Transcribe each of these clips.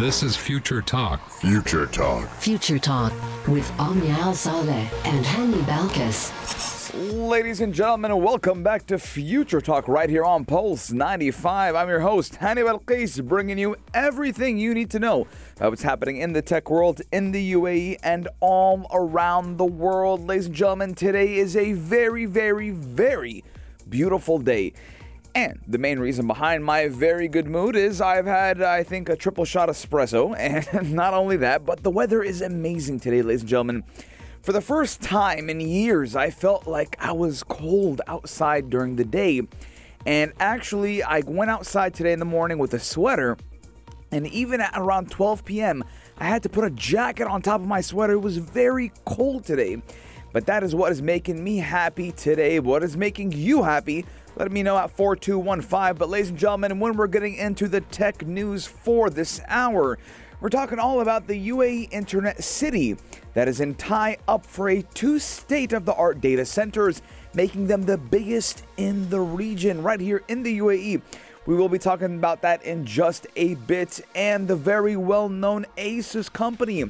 This is Future Talk. Future Talk. Future Talk with Omnia Al Saleh and Hani Balkis. Ladies and gentlemen, welcome back to Future Talk right here on Pulse 95. I'm your host, Hani Balkis, bringing you everything you need to know about what's happening in the tech world, in the UAE, and all around the world. Ladies and gentlemen, today is a very, very, very beautiful day. And the main reason behind my very good mood is I've had, I think, a triple shot espresso. And not only that, but the weather is amazing today, ladies and gentlemen. For the first time in years, I felt like I was cold outside during the day. And actually, I went outside today in the morning with a sweater. And even at around 12 p.m., I had to put a jacket on top of my sweater. It was very cold today. But that is what is making me happy today. What is making you happy? Let me know at 4215. But, ladies and gentlemen, when we're getting into the tech news for this hour, we're talking all about the UAE Internet City that is in tie up for a two state of the art data centers, making them the biggest in the region right here in the UAE. We will be talking about that in just a bit. And the very well known Asus company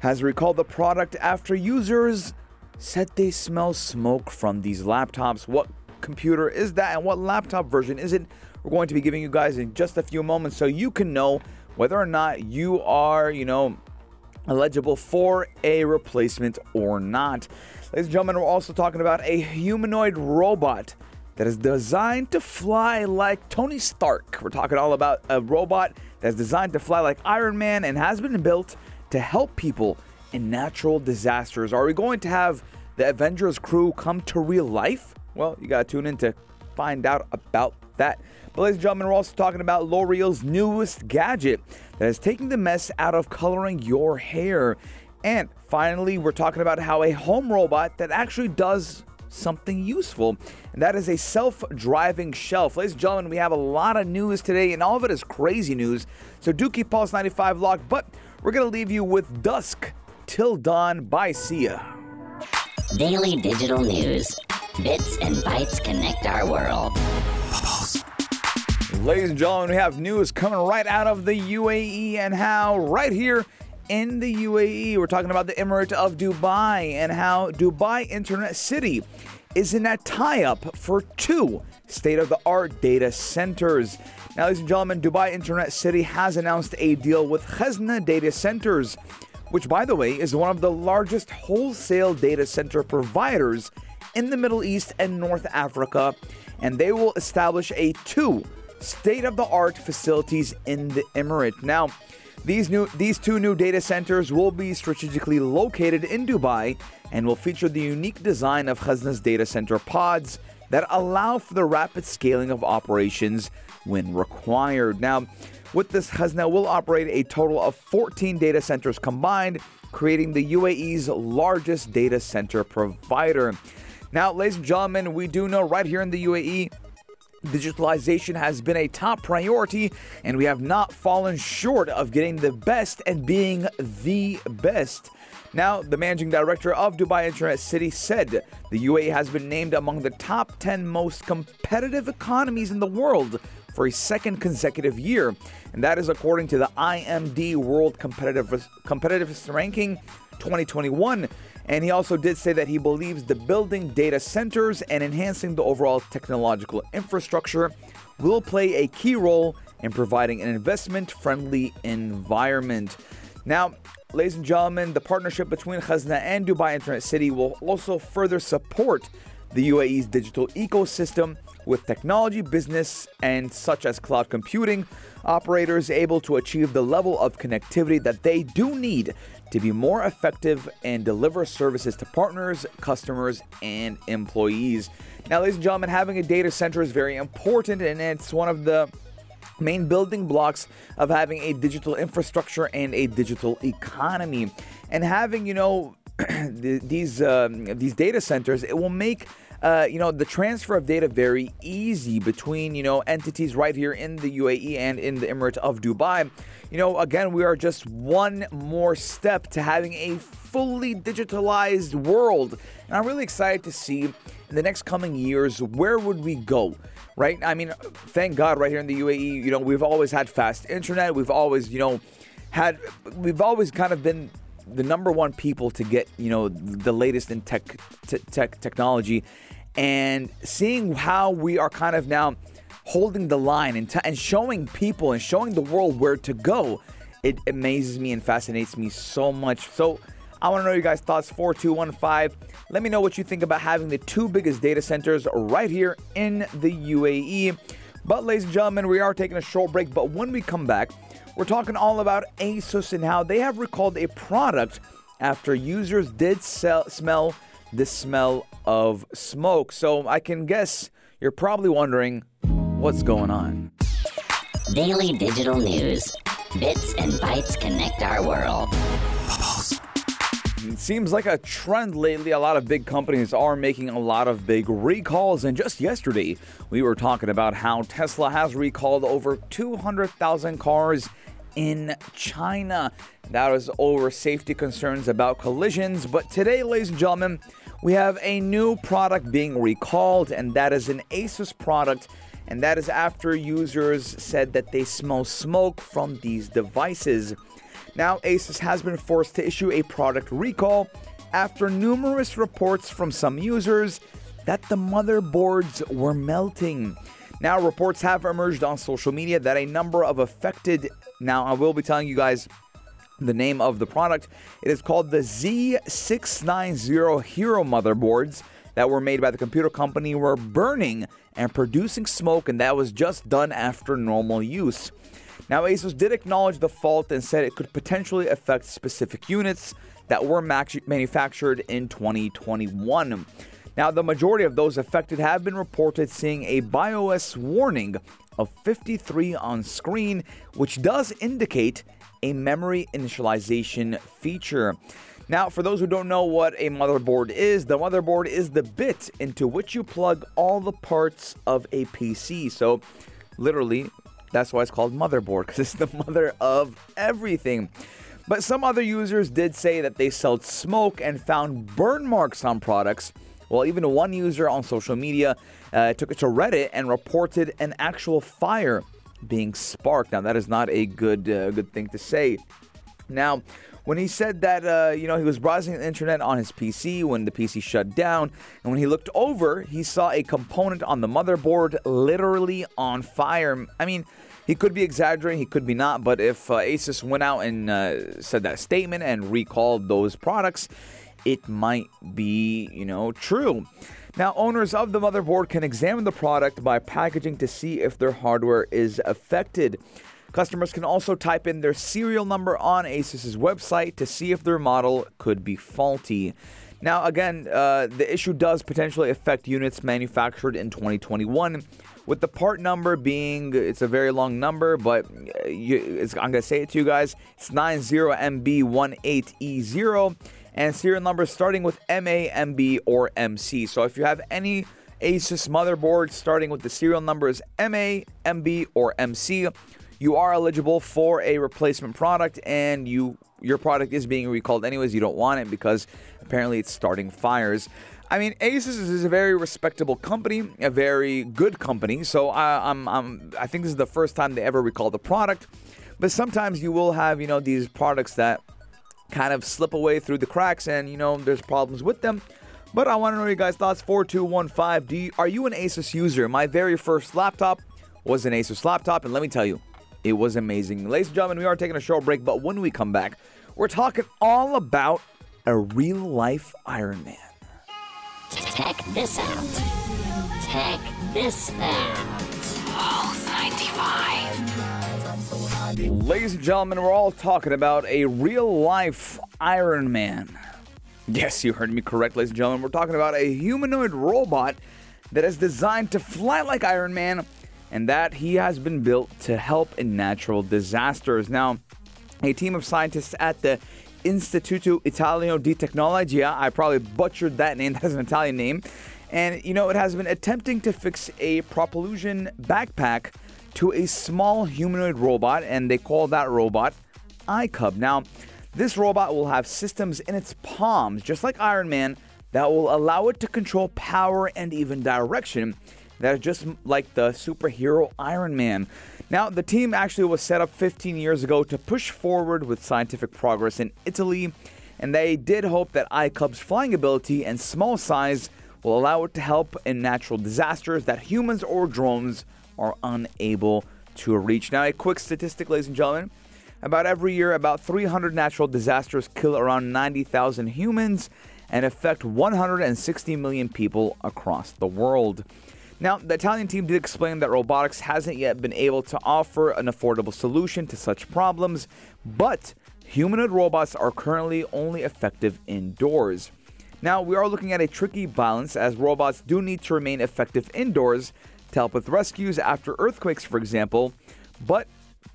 has recalled the product after users said they smell smoke from these laptops. What computer is that and what laptop version is it? We're going to be giving you guys in just a few moments so you can know whether or not you are, you know, eligible for a replacement or not. Ladies and gentlemen, we're also talking about a humanoid robot that is designed to fly like Tony Stark. We're talking all about a robot that's designed to fly like Iron Man and has been built to help people in natural disasters. Are we going to have the Avengers crew come to real life? Well, you got to tune in to find out about that. But, ladies and gentlemen, we're also talking about L'Oreal's newest gadget that is taking the mess out of coloring your hair. And finally, we're talking about how a home robot that actually does something useful, and that is a self driving shelf. Ladies and gentlemen, we have a lot of news today, and all of it is crazy news. So do keep Pulse 95 locked, but we're going to leave you with Dusk Till Dawn by Sia. Daily digital news. Bits and bytes connect our world. Ladies and gentlemen, we have news coming right out of the UAE and how right here in the UAE, we're talking about the Emirate of Dubai and how Dubai Internet City is in a tie up for two state of the art data centers. Now, ladies and gentlemen, Dubai Internet City has announced a deal with Khazna Data Centers, which, by the way, is one of the largest wholesale data center providers in the Middle East and North Africa, and they will establish a two state of the art facilities in the Emirate. Now, these new these two new data centers will be strategically located in Dubai and will feature the unique design of Khazna's data center pods that allow for the rapid scaling of operations when required. Now, with this, Khazna will operate a total of 14 data centers combined, creating the UAE's largest data center provider. Now, ladies and gentlemen, we do know right here in the UAE, digitalization has been a top priority, and we have not fallen short of getting the best and being the best. Now, the managing director of Dubai Internet City said the UAE has been named among the top 10 most competitive economies in the world for a second consecutive year, and that is according to the IMD World Competitive Competitiveness Ranking 2021. And he also did say that he believes the building data centers and enhancing the overall technological infrastructure will play a key role in providing an investment friendly environment. Now, ladies and gentlemen, the partnership between Khazna and Dubai Internet City will also further support the UAE's digital ecosystem with technology, business, and such as cloud computing, operators able to achieve the level of connectivity that they do need to be more effective and deliver services to partners, customers, and employees. Now, ladies and gentlemen, having a data center is very important, and it's one of the main building blocks of having a digital infrastructure and a digital economy. And having, you know, these um, these data centers, it will make uh, you know, the transfer of data very easy between, you know, entities right here in the UAE and in the Emirate of Dubai. You know, again, we are just one more step to having a fully digitalized world. And I'm really excited to see in the next coming years where would we go? Right? I mean, thank God right here in the UAE, you know, we've always had fast internet. We've always, you know, had we've always kind of been the number one people to get you know the latest in tech tech technology, and seeing how we are kind of now holding the line and, t- and showing people and showing the world where to go, it amazes me and fascinates me so much. So. I want to know your guys' thoughts. 4215. Let me know what you think about having the two biggest data centers right here in the UAE. But, ladies and gentlemen, we are taking a short break. But when we come back, we're talking all about Asus and how they have recalled a product after users did sell, smell the smell of smoke. So, I can guess you're probably wondering what's going on. Daily digital news. Bits and bytes connect our world. It seems like a trend lately. A lot of big companies are making a lot of big recalls. And just yesterday, we were talking about how Tesla has recalled over 200,000 cars in China. That was over safety concerns about collisions. But today, ladies and gentlemen, we have a new product being recalled, and that is an Asus product. And that is after users said that they smell smoke from these devices. Now, Asus has been forced to issue a product recall after numerous reports from some users that the motherboards were melting. Now, reports have emerged on social media that a number of affected. Now, I will be telling you guys the name of the product. It is called the Z690 Hero motherboards that were made by the computer company were burning and producing smoke, and that was just done after normal use. Now, ASUS did acknowledge the fault and said it could potentially affect specific units that were manufactured in 2021. Now, the majority of those affected have been reported seeing a BIOS warning of 53 on screen, which does indicate a memory initialization feature. Now, for those who don't know what a motherboard is, the motherboard is the bit into which you plug all the parts of a PC. So, literally, that's why it's called motherboard, because it's the mother of everything. But some other users did say that they smelled smoke and found burn marks on products. Well, even one user on social media uh, took it to Reddit and reported an actual fire being sparked. Now, that is not a good uh, good thing to say. Now, when he said that, uh, you know, he was browsing the internet on his PC when the PC shut down, and when he looked over, he saw a component on the motherboard literally on fire. I mean, he could be exaggerating, he could be not, but if uh, Asus went out and uh, said that statement and recalled those products, it might be, you know, true. Now, owners of the motherboard can examine the product by packaging to see if their hardware is affected. Customers can also type in their serial number on Asus's website to see if their model could be faulty. Now, again, uh, the issue does potentially affect units manufactured in 2021. With the part number being, it's a very long number, but uh, you, I'm to say it to you guys. It's 90MB18E0, and serial numbers starting with MA, MB, or MC. So if you have any Asus motherboard starting with the serial numbers MA, MB, or MC, you are eligible for a replacement product and you your product is being recalled anyways you don't want it because apparently it's starting fires I mean, Asus is a very respectable company, a very good company. So I, I'm, I'm, I think this is the first time they ever recall the product. But sometimes you will have, you know, these products that kind of slip away through the cracks, and you know, there's problems with them. But I want to know your guys' thoughts. 4215D, you, are you an Asus user? My very first laptop was an Asus laptop, and let me tell you, it was amazing. Ladies and gentlemen, we are taking a short break, but when we come back, we're talking all about a real life Iron Man. Check this out. Check this out. Pulse 95. Ladies and gentlemen, we're all talking about a real life Iron Man. Yes, you heard me correct, ladies and gentlemen. We're talking about a humanoid robot that is designed to fly like Iron Man and that he has been built to help in natural disasters. Now, a team of scientists at the Istituto Italiano di Tecnologia, I probably butchered that name, that is an Italian name, and you know, it has been attempting to fix a propulsion backpack to a small humanoid robot, and they call that robot iCub. Now, this robot will have systems in its palms, just like Iron Man, that will allow it to control power and even direction that are just like the superhero Iron Man. Now, the team actually was set up 15 years ago to push forward with scientific progress in Italy, and they did hope that iCub's flying ability and small size will allow it to help in natural disasters that humans or drones are unable to reach. Now, a quick statistic, ladies and gentlemen. About every year, about 300 natural disasters kill around 90,000 humans and affect 160 million people across the world. Now, the Italian team did explain that robotics hasn't yet been able to offer an affordable solution to such problems, but humanoid robots are currently only effective indoors. Now, we are looking at a tricky balance as robots do need to remain effective indoors to help with rescues after earthquakes, for example, but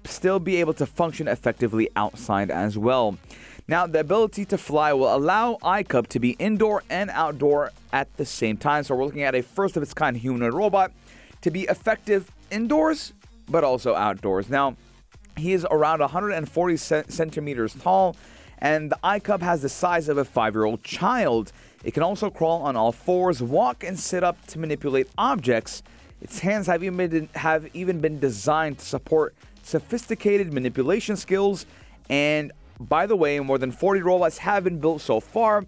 still be able to function effectively outside as well. Now, the ability to fly will allow iCub to be indoor and outdoor at the same time. So, we're looking at a first of its kind humanoid robot to be effective indoors but also outdoors. Now, he is around 140 centimeters tall, and the iCub has the size of a five year old child. It can also crawl on all fours, walk, and sit up to manipulate objects. Its hands have even been, have even been designed to support sophisticated manipulation skills. And by the way, more than 40 robots have been built so far,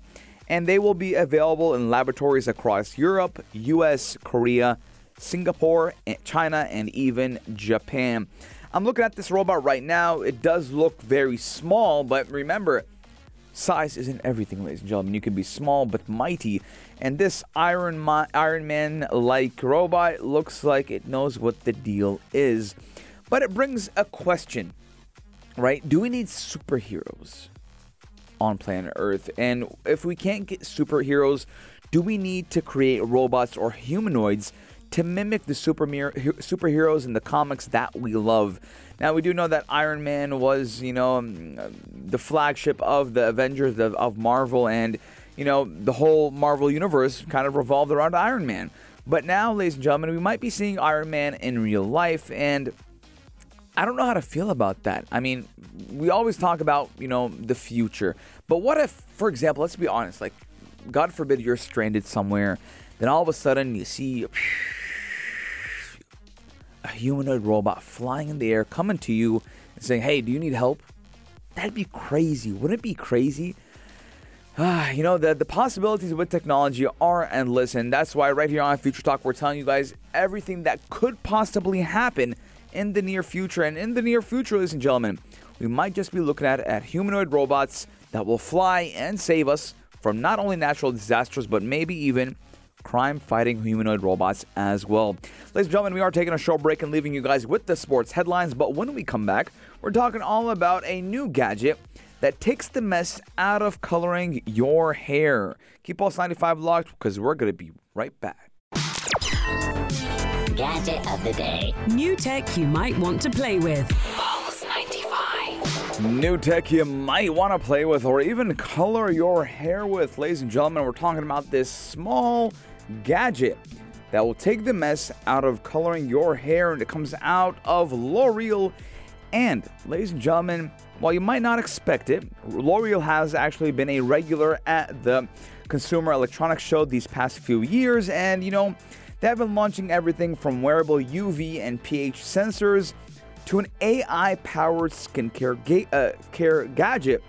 and they will be available in laboratories across Europe, US, Korea, Singapore, eh, China, and even Japan. I'm looking at this robot right now. It does look very small, but remember, size isn't everything, ladies and gentlemen. You can be small but mighty. And this Iron, Ma- Iron Man like robot looks like it knows what the deal is. But it brings a question, right? Do we need superheroes on planet Earth? And if we can't get superheroes, do we need to create robots or humanoids to mimic the super superheroes in the comics that we love? Now, we do know that Iron Man was, you know, um, the flagship of the Avengers of, of Marvel, and, you know, the whole Marvel universe kind of revolved around Iron Man. But now, ladies and gentlemen, we might be seeing Iron Man in real life, and I don't know how to feel about that. I mean, we always talk about, you know, the future. But what if, for example, let's be honest, like, God forbid you're stranded somewhere, then all of a sudden you see a humanoid robot flying in the air coming to you and saying, hey, do you need help? That'd be crazy. Wouldn't it be crazy? Ah, you know, the, the possibilities with technology are endless, and that's why right here on Future Talk, we're telling you guys everything that could possibly happen in the near future. And in the near future, ladies and gentlemen, we might just be looking at, at humanoid robots that will fly and save us from not only natural disasters, but maybe even crime fighting humanoid robots as well. Ladies and gentlemen, we are taking a short break and leaving you guys with the sports headlines. But when we come back, we're talking all about a new gadget that takes the mess out of coloring your hair. Keep Pulse 95 locked because we're going to be right back. Gadget of the day. New tech you might want to play with. Pulse 95. New tech you might want to play with or even color your hair with. Ladies and gentlemen, we're talking about this small gadget that will take the mess out of coloring your hair and it comes out of L'Oreal. And, ladies and gentlemen, while you might not expect it, L'Oreal has actually been a regular at the Consumer Electronics Show these past few years, and you know, they have been launching everything from wearable UV and pH sensors to an AI powered skincare ga- uh, care gadget.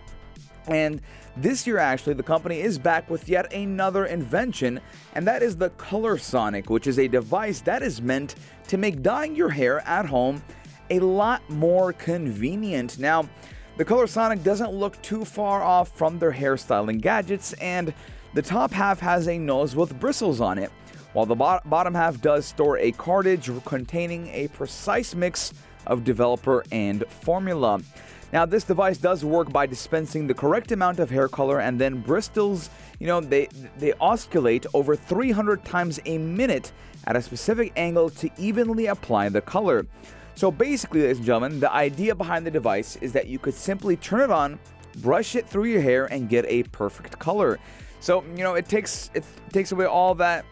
And this year, actually, the company is back with yet another invention, and that is the Color Sonic, which is a device that is meant to make dyeing your hair at home a lot more convenient. Now, the Color Sonic doesn't look too far off from their hairstyling gadgets, and the top half has a nose with bristles on it while the bottom half does store a cartridge containing a precise mix of developer and formula. Now, this device does work by dispensing the correct amount of hair color, and then bristles, you know, they they oscillate over 300 times a minute at a specific angle to evenly apply the color. So basically, ladies and gentlemen, the idea behind the device is that you could simply turn it on, brush it through your hair, and get a perfect color. So you know, it takes it takes away all that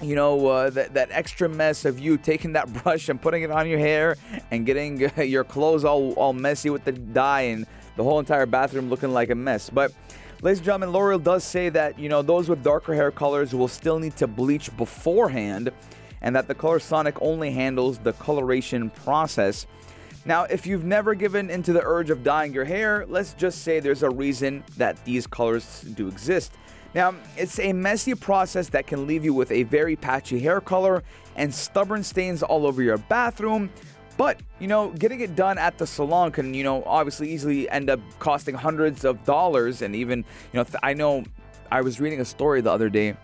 you know, uh, that, that extra mess of you taking that brush and putting it on your hair and getting uh, your clothes all, all messy with the dye and the whole entire bathroom looking like a mess. But, ladies and gentlemen, L'Oreal does say that, you know, those with darker hair colors will still need to bleach beforehand. and that the Color Sonic only handles the coloration process. Now, if you've never given into the urge of dyeing your hair, let's just say there's a reason that these colors do exist. Now, it's a messy process that can leave you with a very patchy hair color and stubborn stains all over your bathroom. But, you know, getting it done at the salon can, you know, obviously easily end up costing hundreds of dollars. And even, you know, I know I was reading a story the other day. It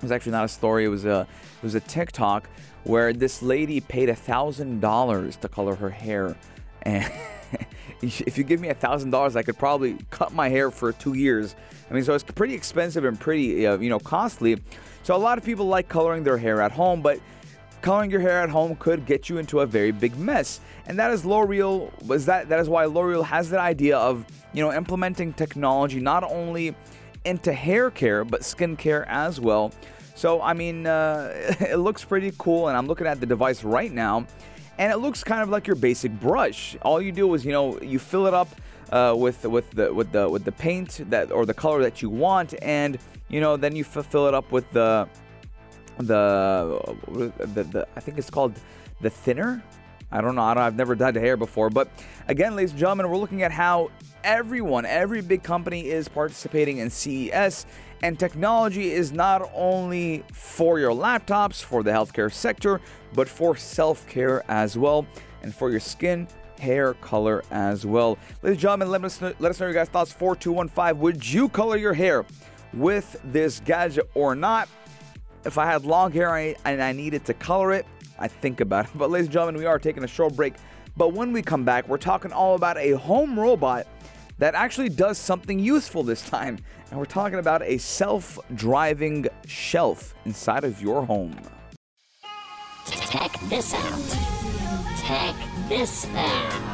was actually not a story, it was a, it was a TikTok where this lady paid a thousand dollars to color her hair. And if you give me a thousand dollars, I could probably cut my hair for two years. I mean, so it's pretty expensive and pretty, uh, you know, costly. So a lot of people like coloring their hair at home, but coloring your hair at home could get you into a very big mess. And that is L'Oreal was that that is why L'Oreal has that idea of, you know, implementing technology not only into hair care but skin care as well. So I mean, uh, it looks pretty cool, and I'm looking at the device right now, and it looks kind of like your basic brush. All you do is, you know, you fill it up uh, with with the with the with the paint that or the color that you want, and you know, then you fill it up with the the, the, the I think it's called the thinner. I don't know. I I've never dyed hair before. But again, ladies and gentlemen, we're looking at how everyone, every big company is participating in CES. And technology is not only for your laptops, for the healthcare sector, but for self care as well, and for your skin, hair color as well. Ladies and gentlemen, let us know, let us know your guys' thoughts. 4215. Would you color your hair with this gadget or not? If I had long hair and I needed to color it, I think about it. But, ladies and gentlemen, we are taking a short break. But when we come back, we're talking all about a home robot that actually does something useful this time. And we're talking about a self driving shelf inside of your home. Check this out. Check this out.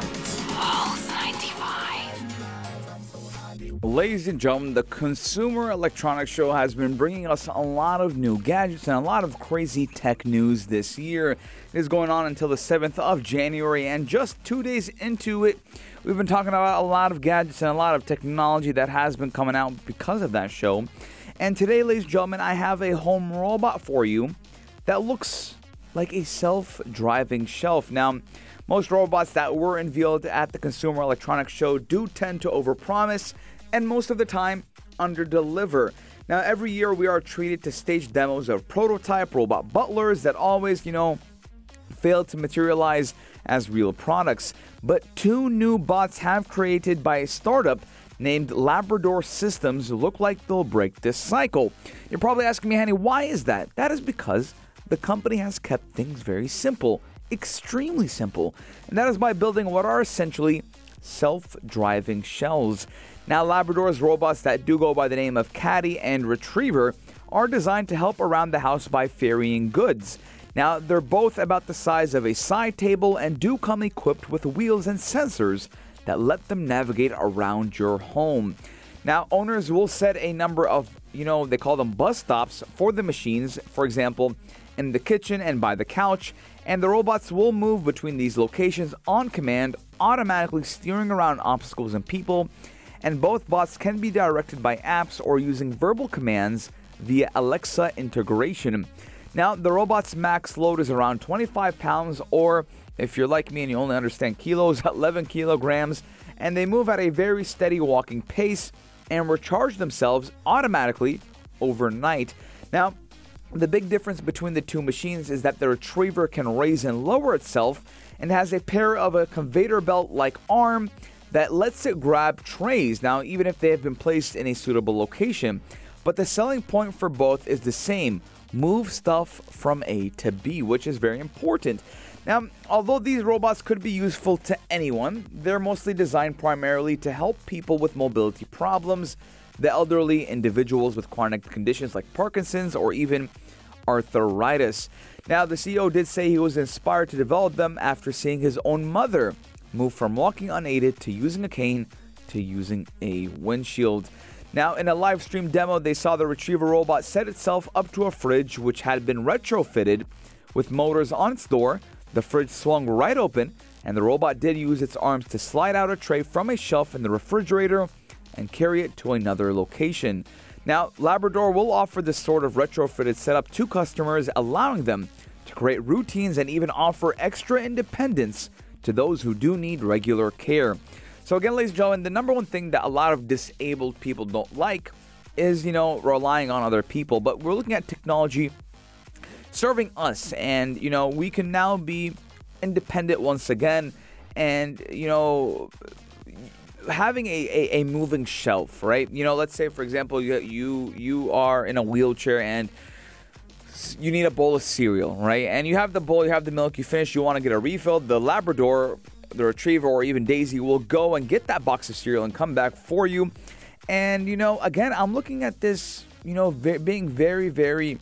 Ladies and gentlemen, the Consumer Electronics Show has been bringing us a lot of new gadgets and a lot of crazy tech news this year. It is going on until the 7th of January, and just two days into it, we've been talking about a lot of gadgets and a lot of technology that has been coming out because of that show. And today, ladies and gentlemen, I have a home robot for you that looks like a self driving shelf. Now, most robots that were unveiled at the Consumer Electronics Show do tend to overpromise and most of the time under deliver. Now, every year we are treated to stage demos of prototype robot butlers that always, you know, fail to materialize as real products. But two new bots have created by a startup named Labrador Systems look like they'll break this cycle. You're probably asking me, Hani, why is that? That is because the company has kept things very simple, extremely simple. And that is by building what are essentially self driving shells. Now, Labrador's robots that do go by the name of Caddy and Retriever are designed to help around the house by ferrying goods. Now, they're both about the size of a side table and do come equipped with wheels and sensors that let them navigate around your home. Now, owners will set a number of, you know, they call them bus stops for the machines, for example, in the kitchen and by the couch, and the robots will move between these locations on command, automatically steering around obstacles and people and both bots can be directed by apps or using verbal commands via Alexa integration. Now, the robot's max load is around 25 pounds, or if you're like me and you only understand kilos, 11 kilograms, and they move at a very steady walking pace and recharge themselves automatically overnight. Now, the big difference between the two machines is that the retriever can raise and lower itself and has a pair of a conveyor belt like arm that lets it grab trays now, even if they have been placed in a suitable location. But the selling point for both is the same move stuff from A to B, which is very important. Now, although these robots could be useful to anyone, they're mostly designed primarily to help people with mobility problems, the elderly, individuals with chronic conditions like Parkinson's or even arthritis. Now, the CEO did say he was inspired to develop them after seeing his own mother move from walking unaided to using a cane to using a windshield. Now, in a live stream demo, they saw the retriever robot set itself up to a fridge which had been retrofitted with motors on its door. The fridge swung right open, and the robot did use its arms to slide out a tray from a shelf in the refrigerator and carry it to another location. Now, Labrador will offer this sort of retrofitted setup to customers, allowing them to create routines and even offer extra independence to those who do need regular care. So, again, ladies and gentlemen, the number one thing that a lot of disabled people don't like is, you know, relying on other people. But we're looking at technology serving us, and, you know, we can now be independent once again. And, you know, having a, a, a, moving shelf, right? You know, let's say for example, you you you are in a wheelchair and you need a bowl of cereal, right? And you have the bowl, you have the milk, you finish, you want to get a refill. The Labrador, the Retriever, or even Daisy will go and get that box of cereal and come back for you. And you know, again, I'm looking at this, you know, being very, very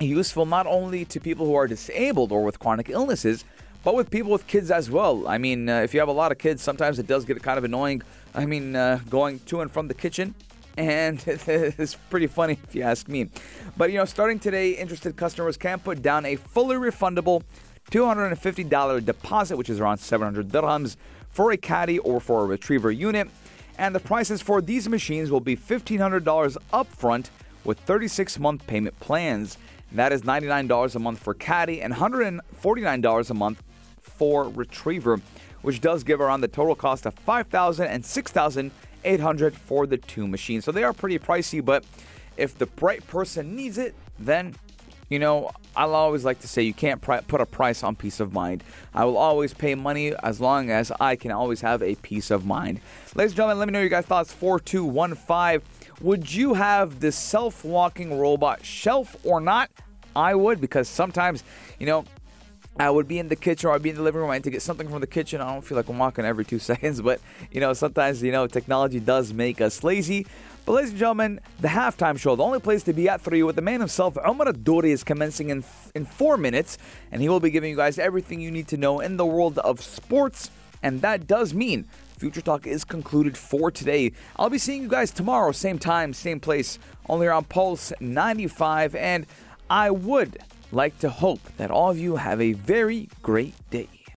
useful not only to people who are disabled or with chronic illnesses but with people with kids as well. I mean, uh, if you have a lot of kids, sometimes it does get kind of annoying. I mean, uh, going to and from the kitchen. And it's pretty funny if you ask me. But you know, starting today, interested customers can put down a fully refundable $250 deposit, which is around 700 dirhams, for a caddy or for a retriever unit. And the prices for these machines will be $1,500 upfront with 36 month payment plans. That is $99 a month for caddy and $149 a month for Retriever, which does give around the total cost of 5000 and 6800 for the two machines. So they are pretty pricey, but if the right person needs it, then you know, I'll always like to say you can't put a price on peace of mind. I will always pay money as long as I can always have a peace of mind. Ladies and gentlemen, let me know your guys' thoughts. 4215. Would you have this self walking robot shelf or not? I would because sometimes, you know, I would be in the kitchen or I'd be in the living room. I need to get something from the kitchen. I don't feel like I'm walking every two seconds, but you know, sometimes you know technology does make us lazy. But ladies and gentlemen, the halftime show, the only place to be at for you with the man himself, Omar Dori, is commencing in in four minutes, and he will be giving you guys everything you need to know in the world of sports. And that does mean Future Talk is concluded for today. I'll be seeing you guys tomorrow, same time, same place, only on Pulse 95. And I would like to hope that all of you have a very great day.